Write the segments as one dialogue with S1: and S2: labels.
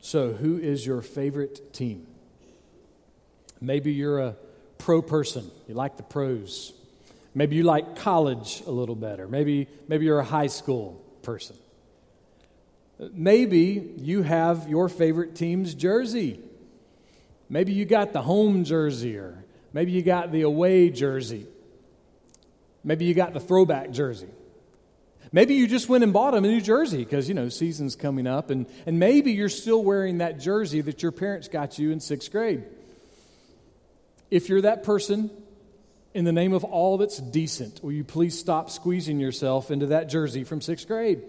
S1: So, who is your favorite team? Maybe you're a pro person, you like the pros. Maybe you like college a little better. Maybe, maybe you're a high school person. Maybe you have your favorite team's jersey. Maybe you got the home jersey, or maybe you got the away jersey. Maybe you got the throwback jersey. Maybe you just went and bought them a new jersey because, you know, season's coming up. And, and maybe you're still wearing that jersey that your parents got you in sixth grade. If you're that person, in the name of all that's decent, will you please stop squeezing yourself into that jersey from sixth grade?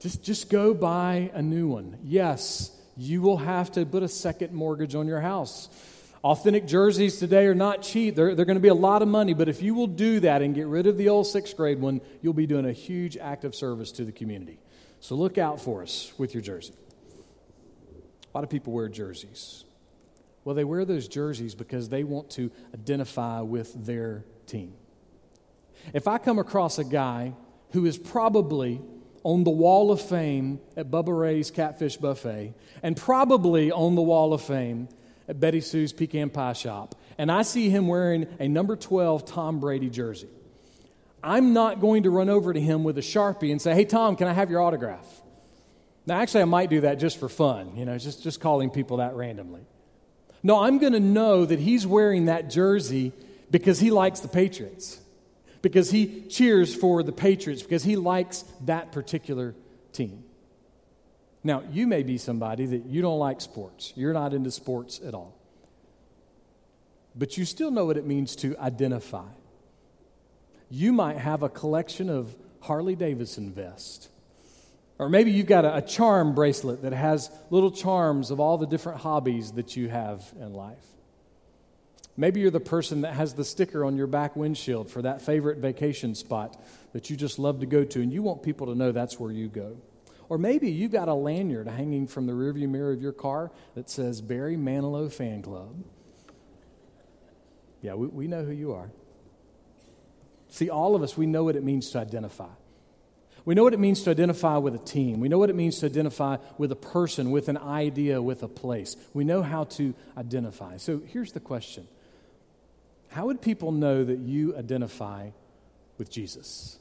S1: Just, just go buy a new one. Yes, you will have to put a second mortgage on your house. Authentic jerseys today are not cheap. They're, they're going to be a lot of money, but if you will do that and get rid of the old sixth grade one, you'll be doing a huge act of service to the community. So look out for us with your jersey. A lot of people wear jerseys. Well, they wear those jerseys because they want to identify with their team. If I come across a guy who is probably on the wall of fame at Bubba Ray's Catfish Buffet and probably on the wall of fame at Betty Sue's Pecan Pie Shop, and I see him wearing a number 12 Tom Brady jersey, I'm not going to run over to him with a Sharpie and say, Hey, Tom, can I have your autograph? Now, actually, I might do that just for fun, you know, just, just calling people that randomly. No, I'm going to know that he's wearing that jersey because he likes the Patriots, because he cheers for the Patriots, because he likes that particular team. Now, you may be somebody that you don't like sports. You're not into sports at all. But you still know what it means to identify. You might have a collection of Harley Davidson vests. Or maybe you've got a, a, charm bracelet that has little charms of all the different hobbies that you have in life. Maybe you're the person that has the sticker on your back windshield for that favorite vacation spot that you just love to go to, and you want people to know that's where you go. Or maybe you've got a lanyard hanging from the rearview mirror of your car that says Barry Manilow Fan Club. Yeah, we, we know who you are. See, all of us, we know what it means to identify. We know what it means to identify with a team. We know what it means to identify with a person, with an idea, with a place. We know how to identify. So here's the question How would people know that you identify with Jesus?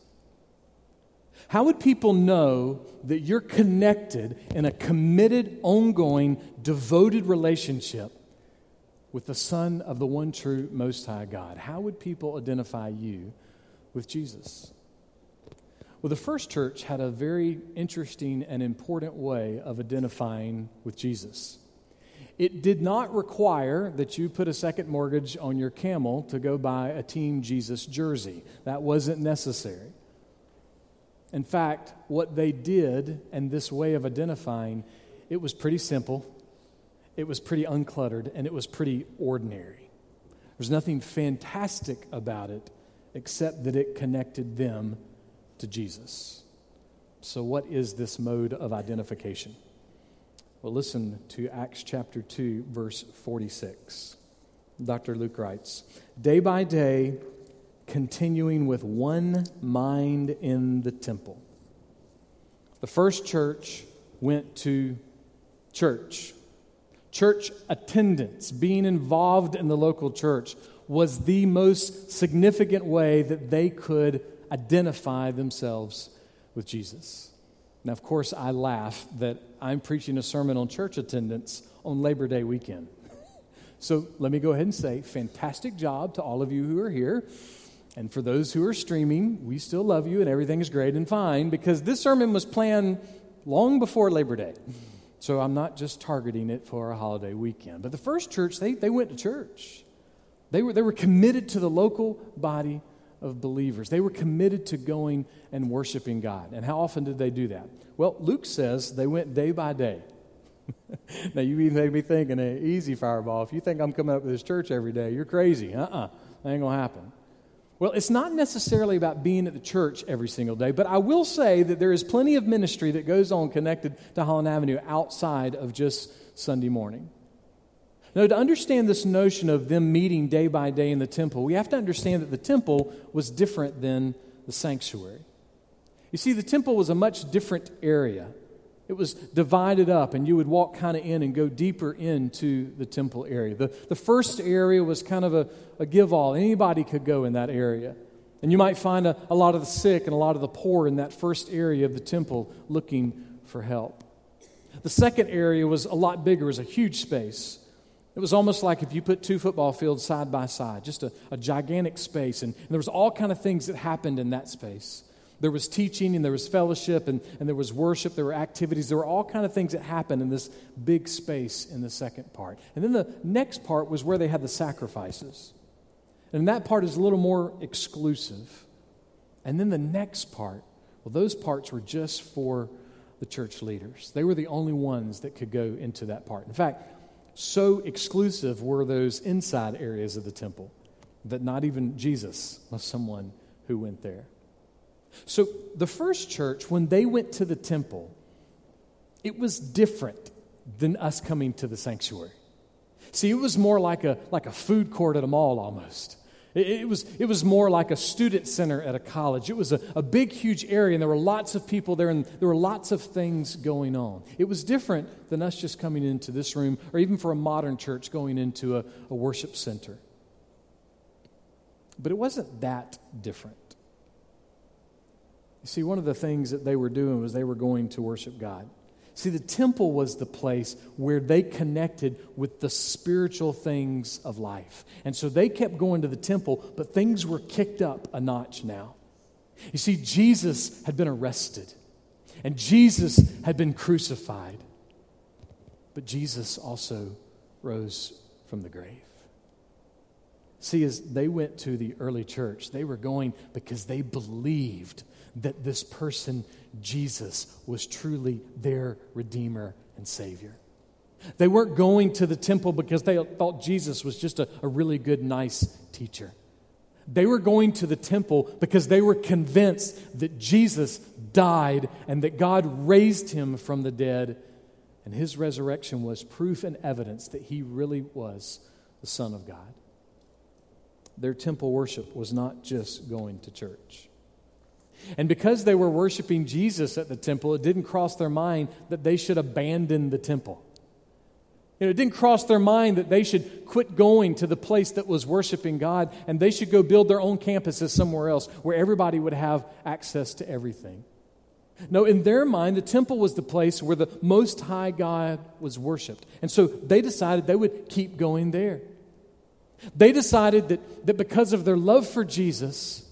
S1: How would people know that you're connected in a committed, ongoing, devoted relationship with the Son of the one true Most High God? How would people identify you with Jesus? Well, the first church had a very interesting and important way of identifying with Jesus. It did not require that you put a second mortgage on your camel to go buy a Team Jesus jersey. That wasn't necessary. In fact, what they did and this way of identifying, it was pretty simple, it was pretty uncluttered, and it was pretty ordinary. There's nothing fantastic about it except that it connected them to Jesus. So, what is this mode of identification? Well, listen to Acts chapter 2, verse 46. Dr. Luke writes Day by day, continuing with one mind in the temple. The first church went to church. Church attendance, being involved in the local church, was the most significant way that they could identify themselves with Jesus. Now, of course, I laugh that I'm preaching a sermon on church attendance on Labor Day weekend. So let me go ahead and say, fantastic job to all of you who are here. And for those who are streaming, we still love you and everything is great and fine because this sermon was planned long before Labor Day. So I'm not just targeting it for a holiday weekend. But the first church, they, they went to church. They were, they were committed to the local body of believers. They were committed to going and worshiping God. And how often did they do that? Well, Luke says they went day by day. now, you even may be thinking, easy fireball. If you think I'm coming up to this church every day, you're crazy. Uh uh-uh, uh, that ain't going to happen. Well, it's not necessarily about being at the church every single day, but I will say that there is plenty of ministry that goes on connected to Holland Avenue outside of just Sunday morning. Now, to understand this notion of them meeting day by day in the temple, we have to understand that the temple was different than the sanctuary. You see, the temple was a much different area. It was divided up, and you would walk kind of in and go deeper into the temple area. The, the first area was kind of a, a give all, anybody could go in that area. And you might find a, a lot of the sick and a lot of the poor in that first area of the temple looking for help. The second area was a lot bigger, it was a huge space. It was almost like if you put two football fields side by side, just a, a gigantic space. And, and there was all kind of things that happened in that space. There was teaching and there was fellowship and, and there was worship, there were activities, there were all kind of things that happened in this big space in the second part. And then the next part was where they had the sacrifices. And that part is a little more exclusive. And then the next part, well, those parts were just for the church leaders. They were the only ones that could go into that part. In fact, so exclusive were those inside areas of the temple that not even Jesus was someone who went there. So the first church, when they went to the temple, it was different than us coming to the sanctuary. See, it was more like a, like a food court at a mall almost. It, was, it was more like a student center at a college. It was a, a big, huge area, and there were lots of people there, and there were lots of things going on. It was different than us just coming into this room, or even for a modern church going into a, a worship center. But it wasn't that different. You see, one of the things that they were doing was they were going to worship God. See, the temple was the place where they connected with the spiritual things of life. And so they kept going to the temple, but things were kicked up a notch now. You see, Jesus had been arrested, and Jesus had been crucified, but Jesus also rose from the grave. See, as they went to the early church, they were going because they believed that this person, Jesus, was truly their Redeemer and Savior. They weren't going to the temple because they thought Jesus was just a, a really good, nice teacher. They were going to the temple because they were convinced that Jesus died and that God raised him from the dead, and his resurrection was proof and evidence that he really was the Son of God. Their temple worship was not just going to church. And because they were worshiping Jesus at the temple, it didn't cross their mind that they should abandon the temple. You know, it didn't cross their mind that they should quit going to the place that was worshiping God and they should go build their own campuses somewhere else where everybody would have access to everything. No, in their mind, the temple was the place where the Most High God was worshiped. And so they decided they would keep going there. They decided that, that because of their love for Jesus,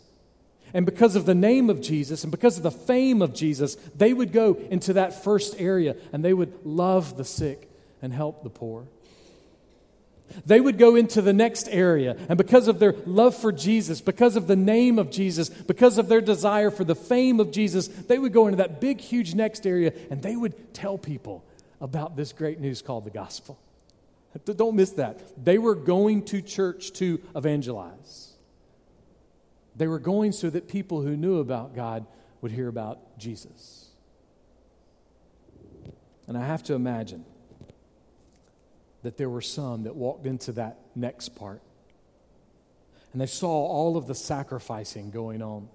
S1: and because of the name of Jesus and because of the fame of Jesus, they would go into that first area and they would love the sick and help the poor. They would go into the next area, and because of their love for Jesus, because of the name of Jesus, because of their desire for the fame of Jesus, they would go into that big, huge next area and they would tell people about this great news called the gospel. Don't miss that. They were going to church to evangelize. They were going so that people who knew about God would hear about Jesus. And I have to imagine that there were some that walked into that next part and they saw all of the sacrificing going on.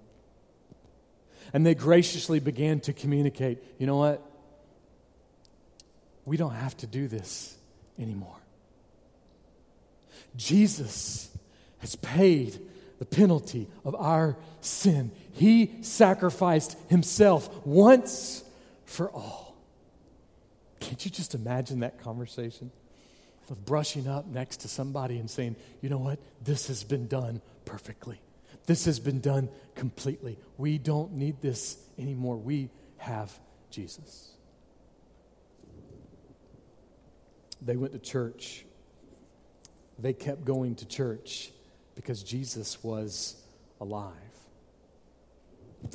S1: And they graciously began to communicate you know what? We don't have to do this anymore. Jesus has paid the penalty of our sin. He sacrificed himself once for all. Can't you just imagine that conversation? Of brushing up next to somebody and saying, you know what? This has been done perfectly. This has been done completely. We don't need this anymore. We have Jesus. They went to church. They kept going to church because Jesus was alive.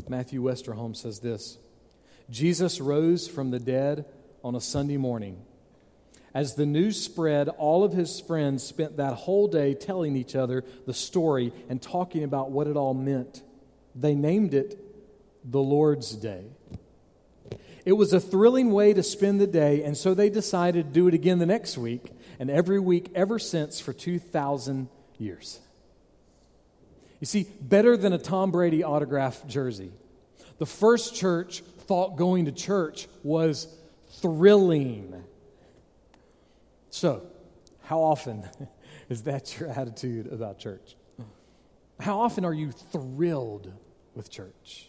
S1: Matthew Westerholm says this Jesus rose from the dead on a Sunday morning. As the news spread, all of his friends spent that whole day telling each other the story and talking about what it all meant. They named it the Lord's Day. It was a thrilling way to spend the day, and so they decided to do it again the next week and every week ever since for 2,000 years. You see, better than a Tom Brady autograph jersey. The first church thought going to church was thrilling. So, how often is that your attitude about church? How often are you thrilled with church?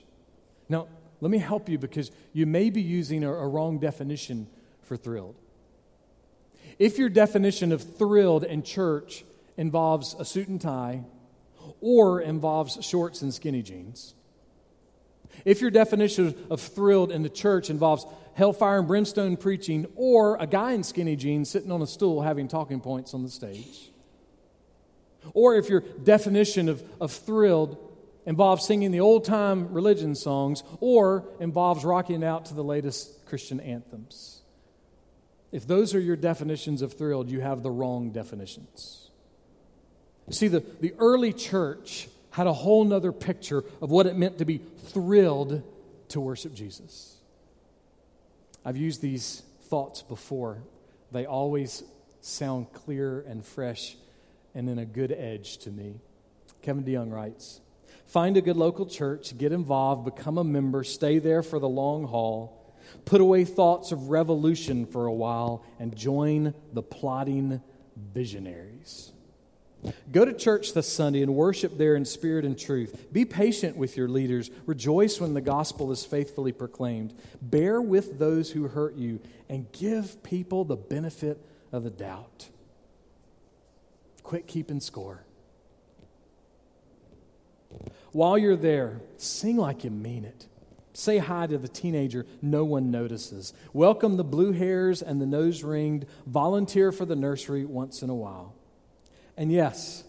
S1: Now, let me help you because you may be using a, a wrong definition for thrilled. If your definition of thrilled in church involves a suit and tie or involves shorts and skinny jeans, if your definition of thrilled in the church involves hellfire and brimstone preaching or a guy in skinny jeans sitting on a stool having talking points on the stage, or if your definition of, of thrilled involves singing the old time religion songs or involves rocking out to the latest Christian anthems. If those are your definitions of thrilled, you have the wrong definitions. See, the, the early church had a whole nother picture of what it meant to be thrilled to worship Jesus. I've used these thoughts before. They always sound clear and fresh and then a good edge to me. Kevin DeYoung writes Find a good local church, get involved, become a member, stay there for the long haul, put away thoughts of revolution for a while, and join the plotting visionaries. Go to church this Sunday and worship there in spirit and truth. Be patient with your leaders. Rejoice when the gospel is faithfully proclaimed. Bear with those who hurt you and give people the benefit of the doubt. Quit keeping score. While you're there, sing like you mean it. Say hi to the teenager no one notices. Welcome the blue hairs and the nose ringed. Volunteer for the nursery once in a while. And yes,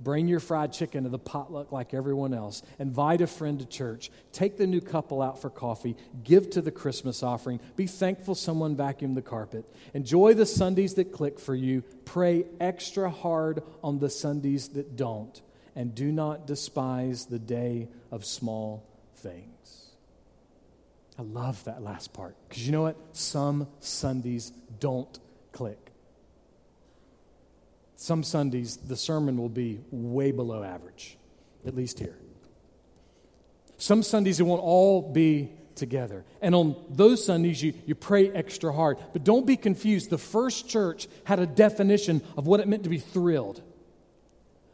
S1: bring your fried chicken to the potluck like everyone else. Invite a friend to church. Take the new couple out for coffee. Give to the Christmas offering. Be thankful someone vacuumed the carpet. Enjoy the Sundays that click for you. Pray extra hard on the Sundays that don't. And do not despise the day of small things. I love that last part because you know what? Some Sundays don't click. Some Sundays, the sermon will be way below average, at least here. Some Sundays, it won't all be together. And on those Sundays, you, you pray extra hard. But don't be confused. The first church had a definition of what it meant to be thrilled.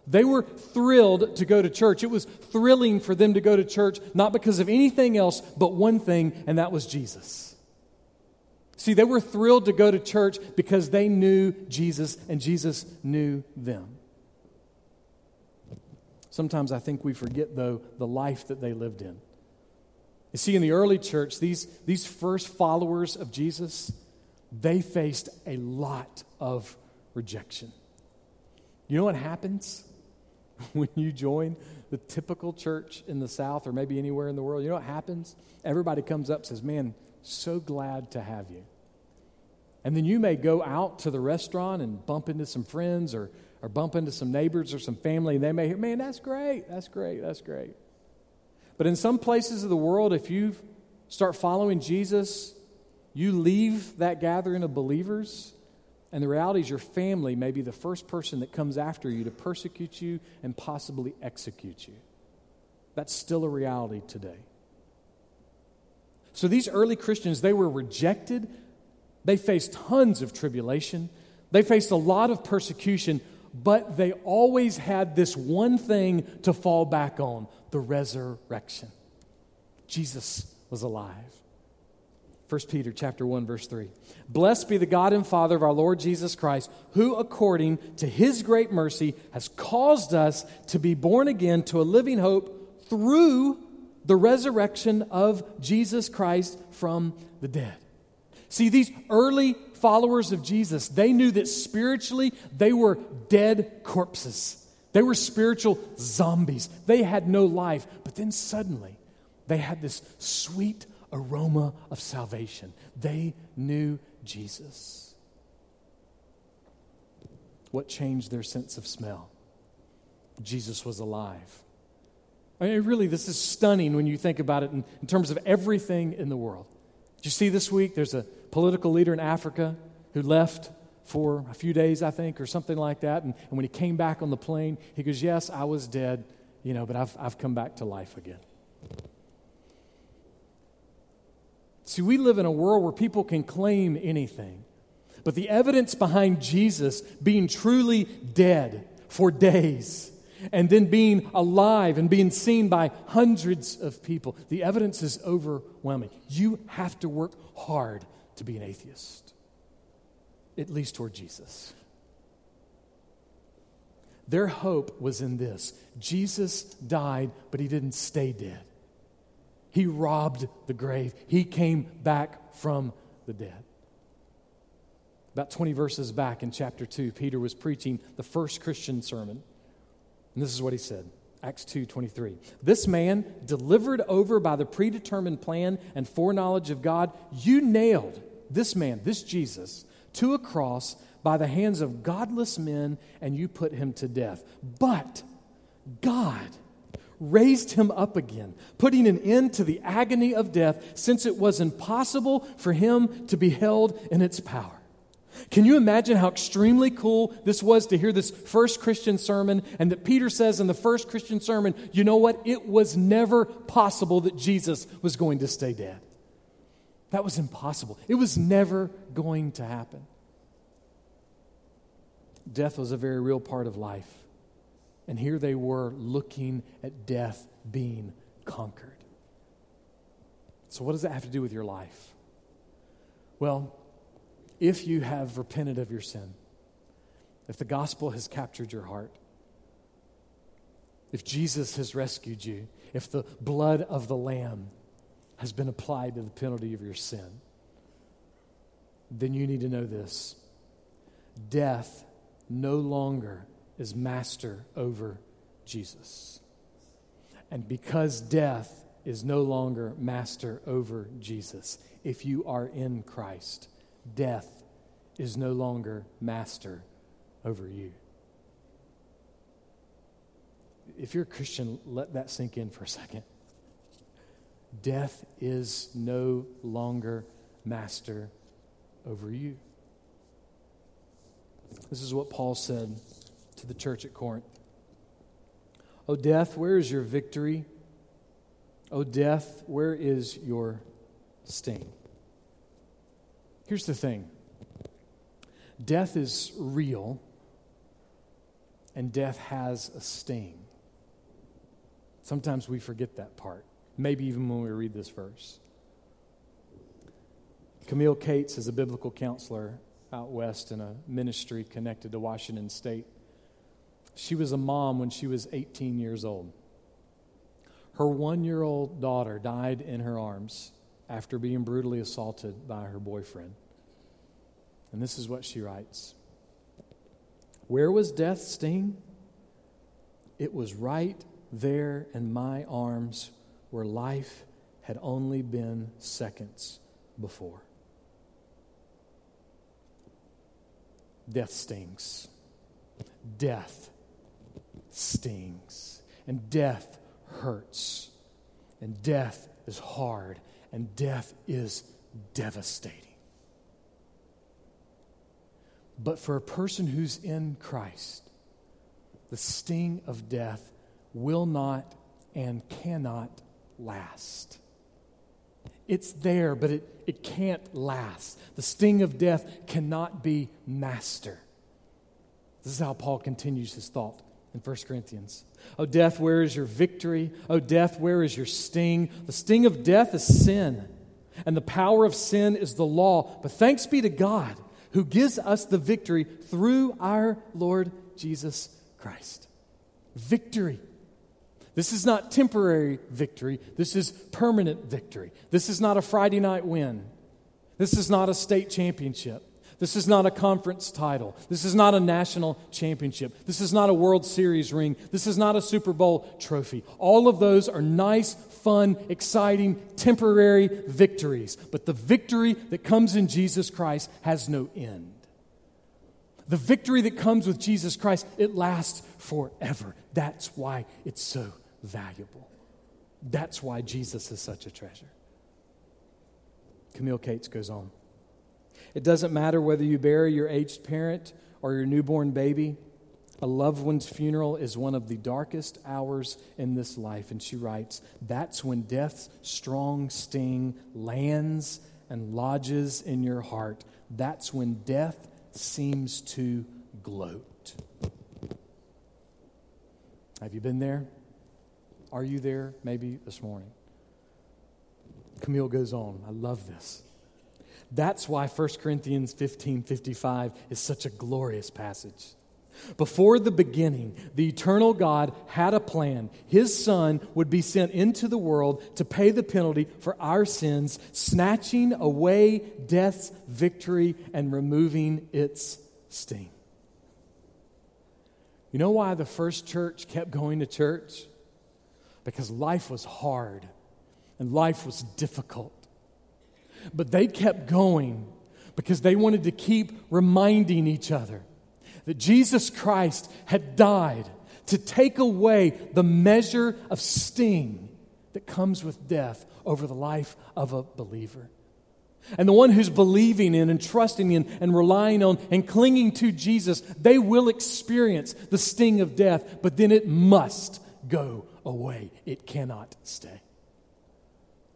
S1: They were thrilled to go to church. It was thrilling for them to go to church, not because of anything else, but one thing, and that was Jesus. See, they were thrilled to go to church because they knew Jesus and Jesus knew them. Sometimes I think we forget, though, the life that they lived in. You see, in the early church, these, these first followers of Jesus, they faced a lot of rejection. You know what happens when you join the typical church in the South or maybe anywhere in the world? You know what happens? Everybody comes up says, Man, so glad to have you. And then you may go out to the restaurant and bump into some friends or, or bump into some neighbors or some family, and they may hear, man, that's great, that's great, that's great. But in some places of the world, if you start following Jesus, you leave that gathering of believers, and the reality is your family may be the first person that comes after you to persecute you and possibly execute you. That's still a reality today. So these early Christians, they were rejected. They faced tons of tribulation. They faced a lot of persecution, but they always had this one thing to fall back on the resurrection. Jesus was alive. 1 Peter chapter 1 verse 3. Blessed be the God and Father of our Lord Jesus Christ, who according to his great mercy has caused us to be born again to a living hope through the resurrection of Jesus Christ from the dead. See, these early followers of Jesus, they knew that spiritually they were dead corpses. They were spiritual zombies. They had no life. But then suddenly, they had this sweet aroma of salvation. They knew Jesus. What changed their sense of smell? Jesus was alive. I mean, really, this is stunning when you think about it in, in terms of everything in the world. Did you see this week? There's a political leader in Africa who left for a few days, I think, or something like that. And, and when he came back on the plane, he goes, Yes, I was dead, you know, but I've, I've come back to life again. See, we live in a world where people can claim anything. But the evidence behind Jesus being truly dead for days and then being alive and being seen by hundreds of people, the evidence is overwhelming. You have to work hard to be an atheist, at least toward Jesus. Their hope was in this Jesus died, but he didn't stay dead. He robbed the grave, he came back from the dead. About 20 verses back in chapter 2, Peter was preaching the first Christian sermon. And this is what he said. Acts 2:23. This man delivered over by the predetermined plan and foreknowledge of God, you nailed this man, this Jesus, to a cross by the hands of godless men and you put him to death. But God raised him up again, putting an end to the agony of death since it was impossible for him to be held in its power. Can you imagine how extremely cool this was to hear this first Christian sermon? And that Peter says in the first Christian sermon, you know what? It was never possible that Jesus was going to stay dead. That was impossible. It was never going to happen. Death was a very real part of life. And here they were looking at death being conquered. So, what does that have to do with your life? Well, if you have repented of your sin, if the gospel has captured your heart, if Jesus has rescued you, if the blood of the Lamb has been applied to the penalty of your sin, then you need to know this death no longer is master over Jesus. And because death is no longer master over Jesus, if you are in Christ, death is no longer master over you. If you're a Christian, let that sink in for a second. Death is no longer master over you. This is what Paul said to the church at Corinth. O death, where is your victory? O death, where is your sting? Here's the thing death is real, and death has a sting. Sometimes we forget that part, maybe even when we read this verse. Camille Cates is a biblical counselor out west in a ministry connected to Washington State. She was a mom when she was 18 years old. Her one year old daughter died in her arms after being brutally assaulted by her boyfriend. And this is what she writes Where was death's sting? It was right there in my arms where life had only been seconds before. Death stings. Death stings. And death hurts. And death is hard and death is devastating. But for a person who's in Christ, the sting of death will not and cannot last. It's there, but it, it can't last. The sting of death cannot be master. This is how Paul continues his thought in 1 Corinthians. Oh, death, where is your victory? Oh, death, where is your sting? The sting of death is sin, and the power of sin is the law. But thanks be to God who gives us the victory through our Lord Jesus Christ. Victory. This is not temporary victory. This is permanent victory. This is not a Friday night win. This is not a state championship. This is not a conference title. This is not a national championship. This is not a World Series ring. This is not a Super Bowl trophy. All of those are nice, fun, exciting, temporary victories. But the victory that comes in Jesus Christ has no end. The victory that comes with Jesus Christ, it lasts forever. That's why it's so valuable. That's why Jesus is such a treasure. Camille Cates goes on. It doesn't matter whether you bury your aged parent or your newborn baby. A loved one's funeral is one of the darkest hours in this life. And she writes, That's when death's strong sting lands and lodges in your heart. That's when death seems to gloat. Have you been there? Are you there? Maybe this morning. Camille goes on. I love this. That's why 1 Corinthians 15 55 is such a glorious passage. Before the beginning, the eternal God had a plan. His Son would be sent into the world to pay the penalty for our sins, snatching away death's victory and removing its sting. You know why the first church kept going to church? Because life was hard and life was difficult. But they kept going because they wanted to keep reminding each other that Jesus Christ had died to take away the measure of sting that comes with death over the life of a believer. And the one who's believing in and trusting in and relying on and clinging to Jesus, they will experience the sting of death, but then it must go away. It cannot stay.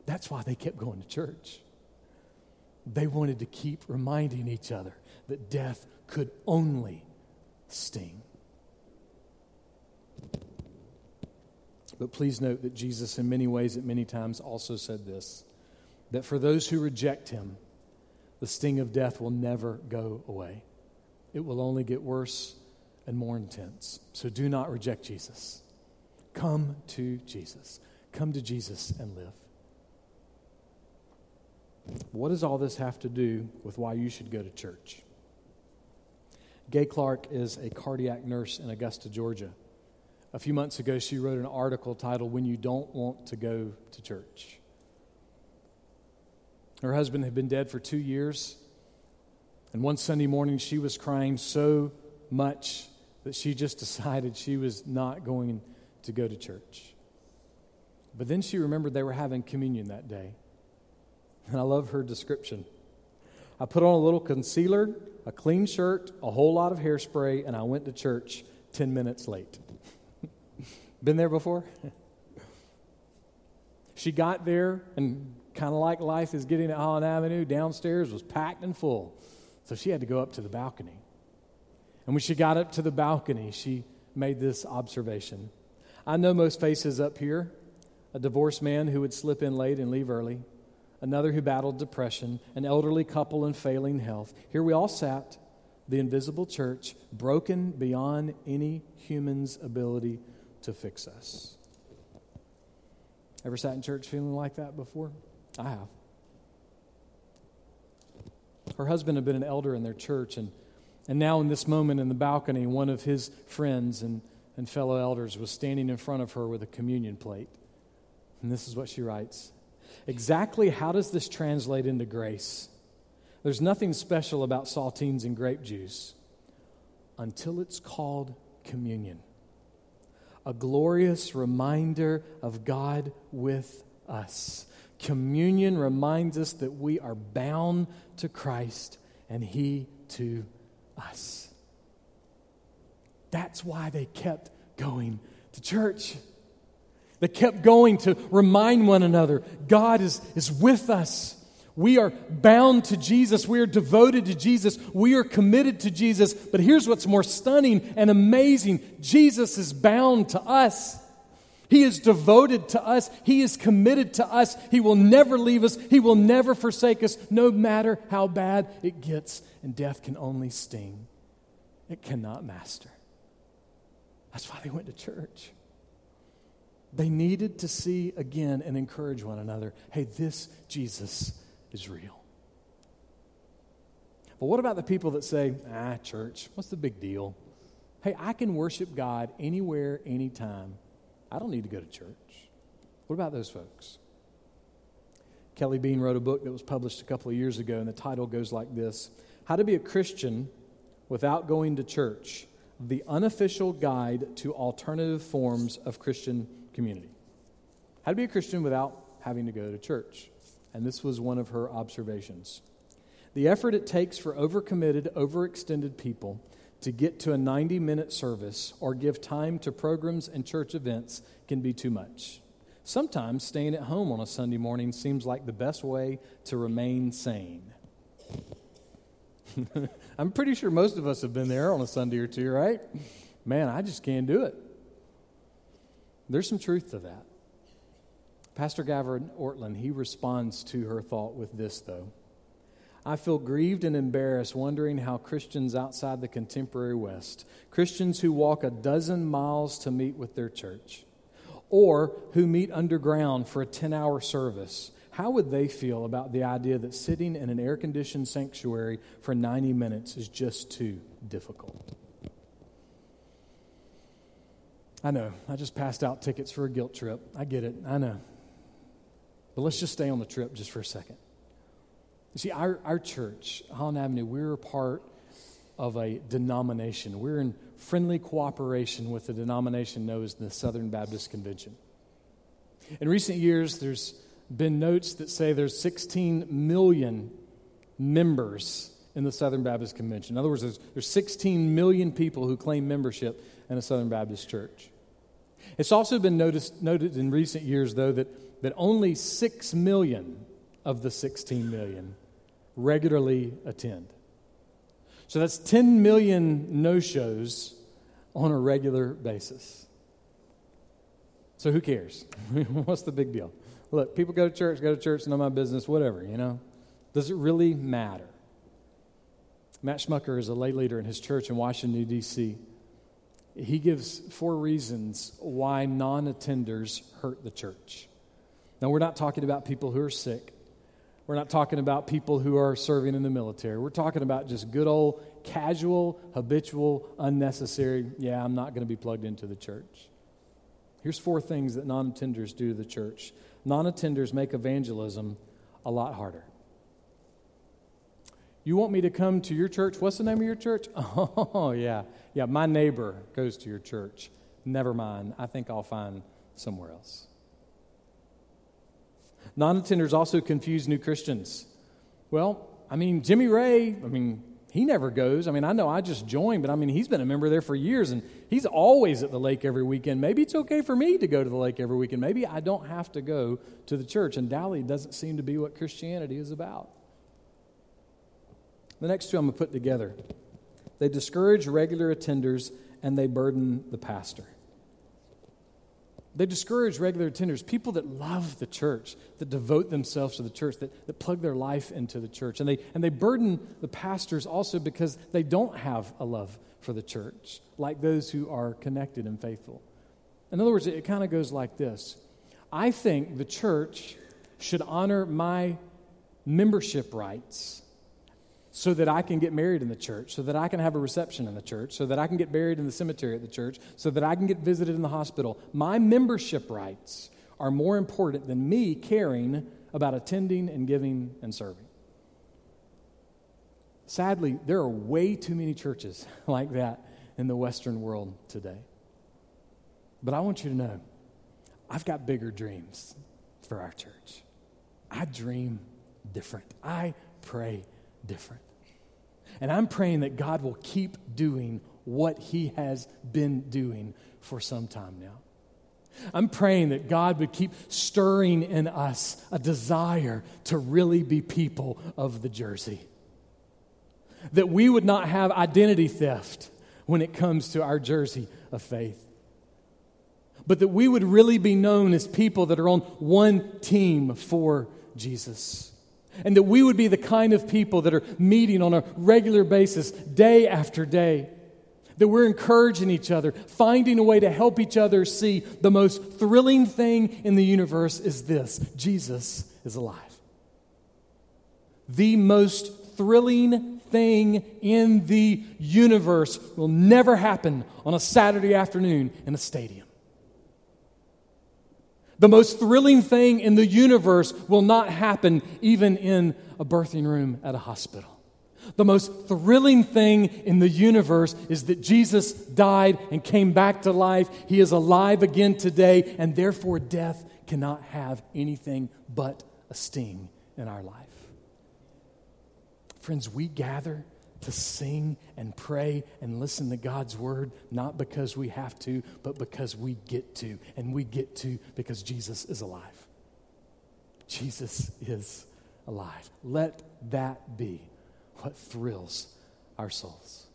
S1: That's why they kept going to church. They wanted to keep reminding each other that death could only sting. But please note that Jesus, in many ways, at many times, also said this that for those who reject him, the sting of death will never go away. It will only get worse and more intense. So do not reject Jesus. Come to Jesus. Come to Jesus and live. What does all this have to do with why you should go to church? Gaye Clark is a cardiac nurse in Augusta, Georgia. A few months ago, she wrote an article titled When You Don't Want to Go to Church. Her husband had been dead for two years, and one Sunday morning, she was crying so much that she just decided she was not going to go to church. But then she remembered they were having communion that day. And I love her description. I put on a little concealer a clean shirt, a whole lot of hairspray, and I went to church 10 minutes late. Been there before? she got there, and kind of like life is getting at Holland Avenue, downstairs was packed and full. So she had to go up to the balcony. And when she got up to the balcony, she made this observation. I know most faces up here a divorced man who would slip in late and leave early another who battled depression, an elderly couple in failing health. Here we all sat, the invisible church, broken beyond any human's ability to fix us. Ever sat in church feeling like that before? I have. Her husband had been an elder in their church, and, and now in this moment in the balcony, one of his friends and, and fellow elders was standing in front of her with a communion plate. And this is what she writes Exactly how does this translate into grace? There's nothing special about saltines and grape juice until it's called communion. A glorious reminder of God with us. Communion reminds us that we are bound to Christ and He to us. That's why they kept going to church. They kept going to remind one another God is, is with us. We are bound to Jesus. We are devoted to Jesus. We are committed to Jesus. But here's what's more stunning and amazing Jesus is bound to us. He is devoted to us. He is committed to us. He will never leave us. He will never forsake us, no matter how bad it gets. And death can only sting, it cannot master. That's why they went to church. They needed to see again and encourage one another hey, this Jesus is real. But what about the people that say, ah, church, what's the big deal? Hey, I can worship God anywhere, anytime. I don't need to go to church. What about those folks? Kelly Bean wrote a book that was published a couple of years ago, and the title goes like this How to Be a Christian Without Going to Church The Unofficial Guide to Alternative Forms of Christian community. How to be a Christian without having to go to church. And this was one of her observations. The effort it takes for overcommitted, overextended people to get to a 90 minute service or give time to programs and church events can be too much. Sometimes staying at home on a Sunday morning seems like the best way to remain sane. I'm pretty sure most of us have been there on a Sunday or two, right? Man, I just can't do it. There's some truth to that. Pastor Gavin Ortlund, he responds to her thought with this, though. I feel grieved and embarrassed wondering how Christians outside the contemporary West, Christians who walk a dozen miles to meet with their church, or who meet underground for a 10 hour service, how would they feel about the idea that sitting in an air conditioned sanctuary for 90 minutes is just too difficult? I know, I just passed out tickets for a guilt trip. I get it, I know. But let's just stay on the trip just for a second. You see, our, our church, Holland Avenue, we're part of a denomination. We're in friendly cooperation with the denomination known as the Southern Baptist Convention. In recent years, there's been notes that say there's 16 million members in the Southern Baptist Convention. In other words, there's, there's 16 million people who claim membership in a Southern Baptist church. It's also been noticed, noted in recent years, though, that, that only 6 million of the 16 million regularly attend. So that's 10 million no shows on a regular basis. So who cares? What's the big deal? Look, people go to church, go to church, know my business, whatever, you know? Does it really matter? Matt Schmucker is a lay leader in his church in Washington, D.C. He gives four reasons why non attenders hurt the church. Now, we're not talking about people who are sick. We're not talking about people who are serving in the military. We're talking about just good old casual, habitual, unnecessary, yeah, I'm not going to be plugged into the church. Here's four things that non attenders do to the church non attenders make evangelism a lot harder. You want me to come to your church? What's the name of your church? Oh, yeah. Yeah, my neighbor goes to your church. Never mind. I think I'll find somewhere else. Non attenders also confuse new Christians. Well, I mean, Jimmy Ray, I mean, he never goes. I mean, I know I just joined, but I mean, he's been a member there for years and he's always at the lake every weekend. Maybe it's okay for me to go to the lake every weekend. Maybe I don't have to go to the church. And Dally doesn't seem to be what Christianity is about. The next two I'm going to put together they discourage regular attenders and they burden the pastor. They discourage regular attenders, people that love the church, that devote themselves to the church, that, that plug their life into the church. And they, and they burden the pastors also because they don't have a love for the church, like those who are connected and faithful. In other words, it, it kind of goes like this I think the church should honor my membership rights so that I can get married in the church, so that I can have a reception in the church, so that I can get buried in the cemetery at the church, so that I can get visited in the hospital. My membership rights are more important than me caring about attending and giving and serving. Sadly, there are way too many churches like that in the Western world today. But I want you to know, I've got bigger dreams for our church. I dream different. I pray different. And I'm praying that God will keep doing what He has been doing for some time now. I'm praying that God would keep stirring in us a desire to really be people of the Jersey. That we would not have identity theft when it comes to our Jersey of faith. But that we would really be known as people that are on one team for Jesus and that we would be the kind of people that are meeting on a regular basis, day after day. That we're encouraging each other, finding a way to help each other see the most thrilling thing in the universe is this Jesus is alive. The most thrilling thing in the universe will never happen on a Saturday afternoon in a stadium. The most thrilling thing in the universe will not happen even in a birthing room at a hospital. The most thrilling thing in the universe is that Jesus died and came back to life. He is alive again today, and therefore death cannot have anything but a sting in our life. Friends, we gather to sing and pray and listen to God's word, not because we have to, but because we get to. And we get to because Jesus is alive. Jesus is alive. Let that be what thrills our souls.